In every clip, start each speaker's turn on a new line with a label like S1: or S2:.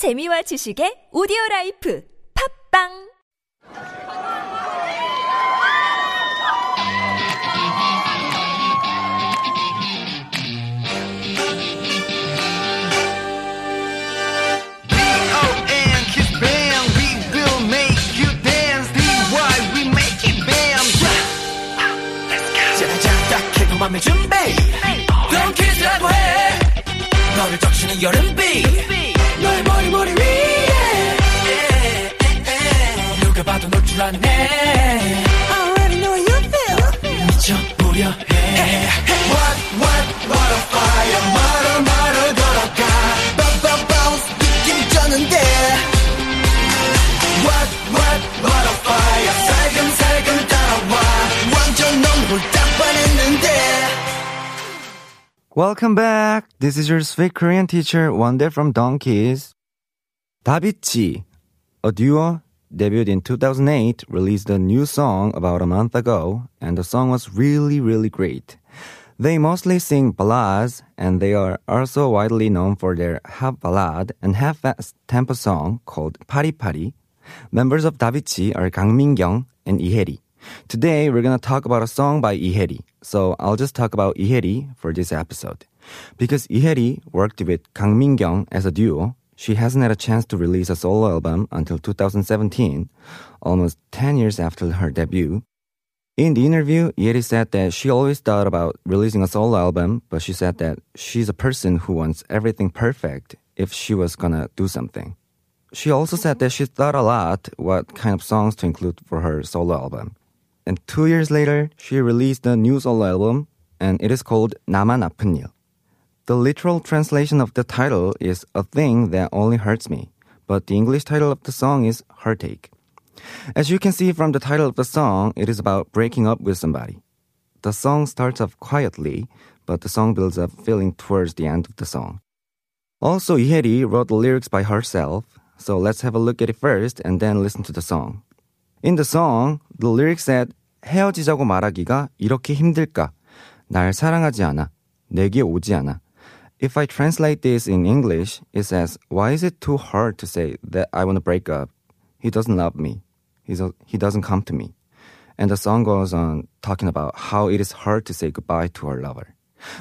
S1: 재미와 지식의 오디오 라이프. 팝빵
S2: 봐도 놀 줄 아네 I already know you feel 미쳐보려 해 What what what a fire 말을 말을 걸어가
S3: Bounce bounce bounce 느낌 쩌는데
S2: What what what a fire 살금살금 따라와
S3: 완전 넌 홀딱 반했는데
S4: Welcome back. This is your sweet Korean teacher, Wonder from Donkeys. 다비치, a duo debuted in 2008, released a new song about a month ago, and the song was really, really great. They mostly sing ballads, and they are also widely known for their half ballad and half fast tempo song called Pari Pari. Members of Davichi are Kang Min-kyung and Lee Hae-ri. Today, we're gonna talk about a song by Lee Hae-ri. So I'll just talk about Lee Hae-ri for this episode. Because Lee Hae-ri worked with Kang Min-kyung as a duo, she hasn't had a chance to release a solo album until 2017, almost 10 years after her debut. In the interview, Haeri said that she always thought about releasing a solo album, but she said that she's a person who wants everything perfect if she was gonna do something. She also said that she thought a lot what kind of songs to include for her solo album. And two years later, she released a new solo album, and it is called 나만 아픈 일. The literal translation of the title is A Thing That Only Hurts Me, but the English title of the song is Heartache. As you can see from the title of the song, it is about breaking up with somebody. The song starts off quietly, but the song builds up feeling towards the end of the song. Also, Haeri wrote the lyrics by herself, so let's have a look at it first and then listen to the song. In the song, the lyrics said 헤어지자고 말하기가 이렇게 힘들까? 날 사랑하지 않아. 내게 오지 않아. If I translate this in English, it says, Why is it too hard to say that I want to break up? He doesn't love me. He's a, he doesn't come to me. And the song goes on talking about how it is hard to say goodbye to our lover.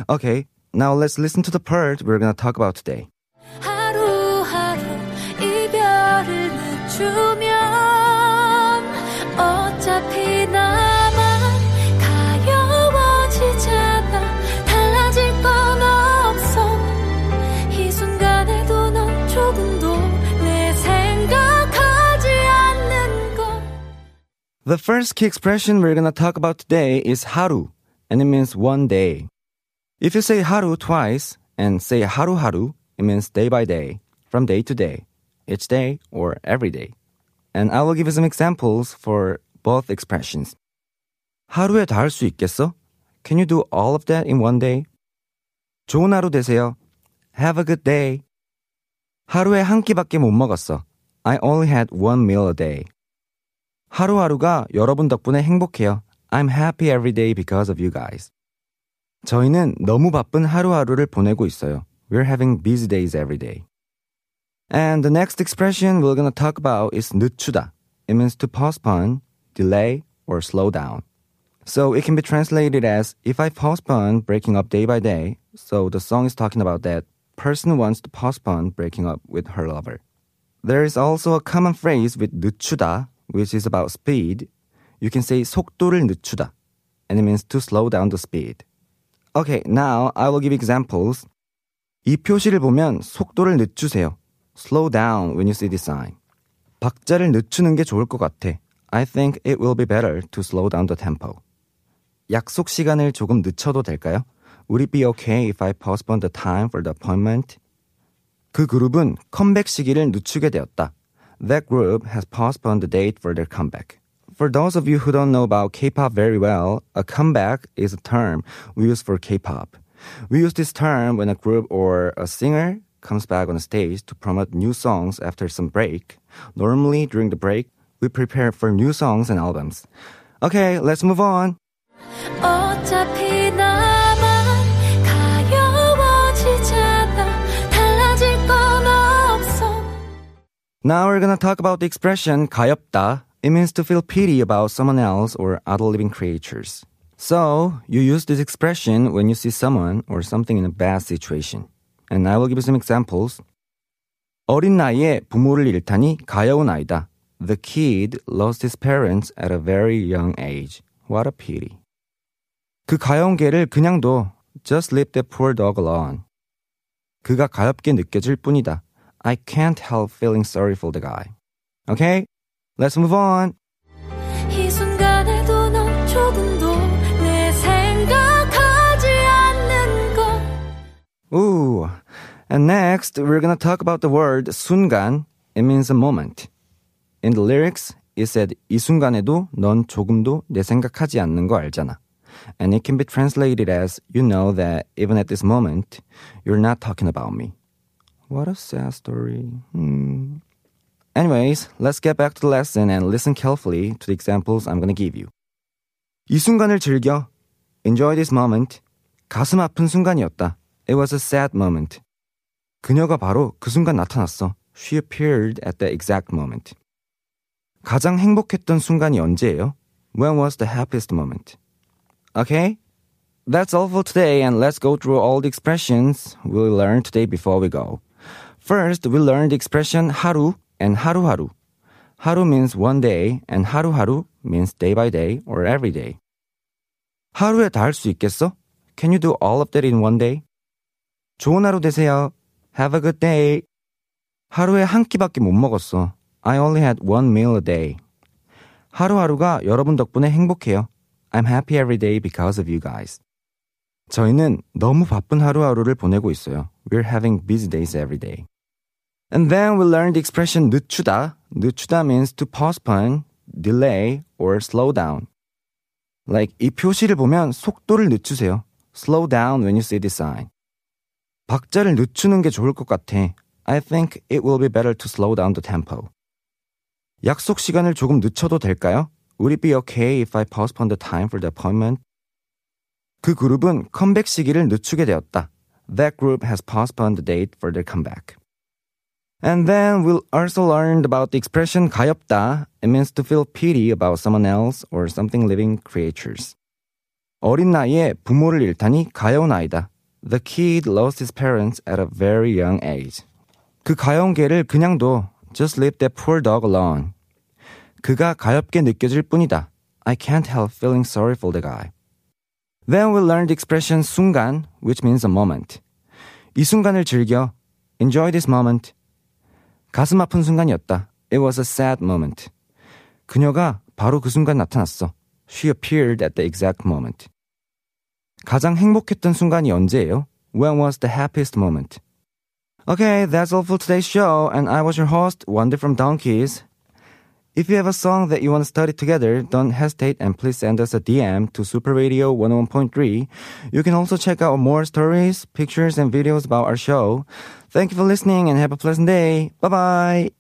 S4: Okay, now let's listen to the part we're gonna talk about today.
S5: 하루하루 이별을 늦추면
S4: The first key expression we're gonna talk about today is haru, and it means one day. If you say haru twice and say haru haru, it means day by day, from day to day, each day or every day. And I will give you some examples for both expressions. 하루에 다 할 수 있겠어? Can you do all of that in one day? 좋은 하루 되세요. Have a good day. 하루에 한 끼밖에 못 먹었어. I only had one meal a day. 하루하루가 여러분 덕분에 행복해요. I'm happy every day because of you guys. 저희는 너무 바쁜 하루하루를 보내고 있어요. We're having busy days every day. And the next expression we're gonna talk about is 늦추다. It means to postpone, delay, or slow down. So it can be translated as if I postpone breaking up day by day. So the song is talking about that person wants to postpone breaking up with her lover. There is also a common phrase with 늦추다, which is about speed. You can say 속도를 늦추다, and it means to slow down the speed. Okay, now I will give examples. 이 표시를 보면 속도를 늦추세요. Slow down when you see this sign. 박자를 늦추는 게 좋을 것 같아. I think it will be better to slow down the tempo. 약속 시간을 조금 늦춰도 될까요? Would it be okay if I postpone the time for the appointment? 그 그룹은 컴백 시기를 늦추게 되었다. That group has postponed the date for their comeback. For those of you who don't know about K-pop very well, a comeback is a term we use for K-pop. We use this term when a group or a singer comes back on stage to promote new songs after some break. Normally, during the break, we prepare for new songs and albums. Okay, let's move on. Now we're gonna talk about the expression 가엾다. It means to feel pity about someone else or other living creatures. So, you use this expression when you see someone or something in a bad situation. And I will give you some examples. 어린 나이에 부모를 잃다니 가여운 아이다. The kid lost his parents at a very young age. What a pity. 그 가여운 개를 그냥 둬. Just leave that poor dog alone. 그가 가엽게 느껴질 뿐이다. I can't help feeling sorry for the guy. Okay? Let's move on.
S5: 이 순간에도 넌 조금도 내 생각하지 않는 것
S4: Ooh. And next, we're gonna talk about the word 순간. It means a moment. In the lyrics, it said 이 순간에도 넌 조금도 내 생각하지 않는 거 알잖아. And it can be translated as you know that even at this moment, you're not talking about me. What a sad story. Hmm. Anyways, let's get back to the lesson and listen carefully to the examples I'm gonna give you. 이 순간을 즐겨. Enjoy this moment. 가슴 아픈 순간이었다. It was a sad moment. 그녀가 바로 그 순간 나타났어. She appeared at the exact moment. 가장 행복했던 순간이 언제예요? When was the happiest moment? Okay? That's all for today and let's go through all the expressions we learned today before we go. First, we learned the expression 하루 and 하루하루. 하루 means one day and 하루하루 means day by day or every day. 하루에 다 할 수 있겠어? Can you do all of that in one day? 좋은 하루 되세요. Have a good day. 하루에 한 끼밖에 못 먹었어. I only had one meal a day. 하루하루가 여러분 덕분에 행복해요. I'm happy every day because of you guys. 저희는 너무 바쁜 하루하루를 보내고 있어요. We're having busy days every day. And then we learned the expression 늦추다. 늦추다 means to postpone, delay, or slow down. Like 이 표시를 보면 속도를 늦추세요. Slow down when you see this sign. 박자를 늦추는 게 좋을 것 같아. I think it will be better to slow down the tempo. 약속 시간을 조금 늦춰도 될까요? Would it be okay if I postpone the time for the appointment? 그 그룹은 컴백 시기를 늦추게 되었다. That group has postponed the date for their comeback. And then we'll also learned about the expression 가엾다. It means to feel pity about someone else or something living creatures. 어린 나이에 부모를 잃다니 가여운 아이다. The kid lost his parents at a very young age. 그 가여운 개를 그냥 둬. Just leave that poor dog alone. 그가 가엽게 느껴질 뿐이다. I can't help feeling sorry for the guy. Then we learned the expression 순간, which means a moment. 이 순간을 즐겨. Enjoy this moment. 가슴 아픈 순간이었다. It was a sad moment. 그녀가 바로 그 순간 나타났어. She appeared at the exact moment. 가장 행복했던 순간이 언제예요? When was the happiest moment? Okay, that's all for today's show, and I was your host, Wonder from Donkeys. If you have a song that you want to study together, don't hesitate and please send us a DM to Super Radio 101.3. You can also check out more stories, pictures, and videos about our show. Thank you for listening and have a pleasant day. Bye bye.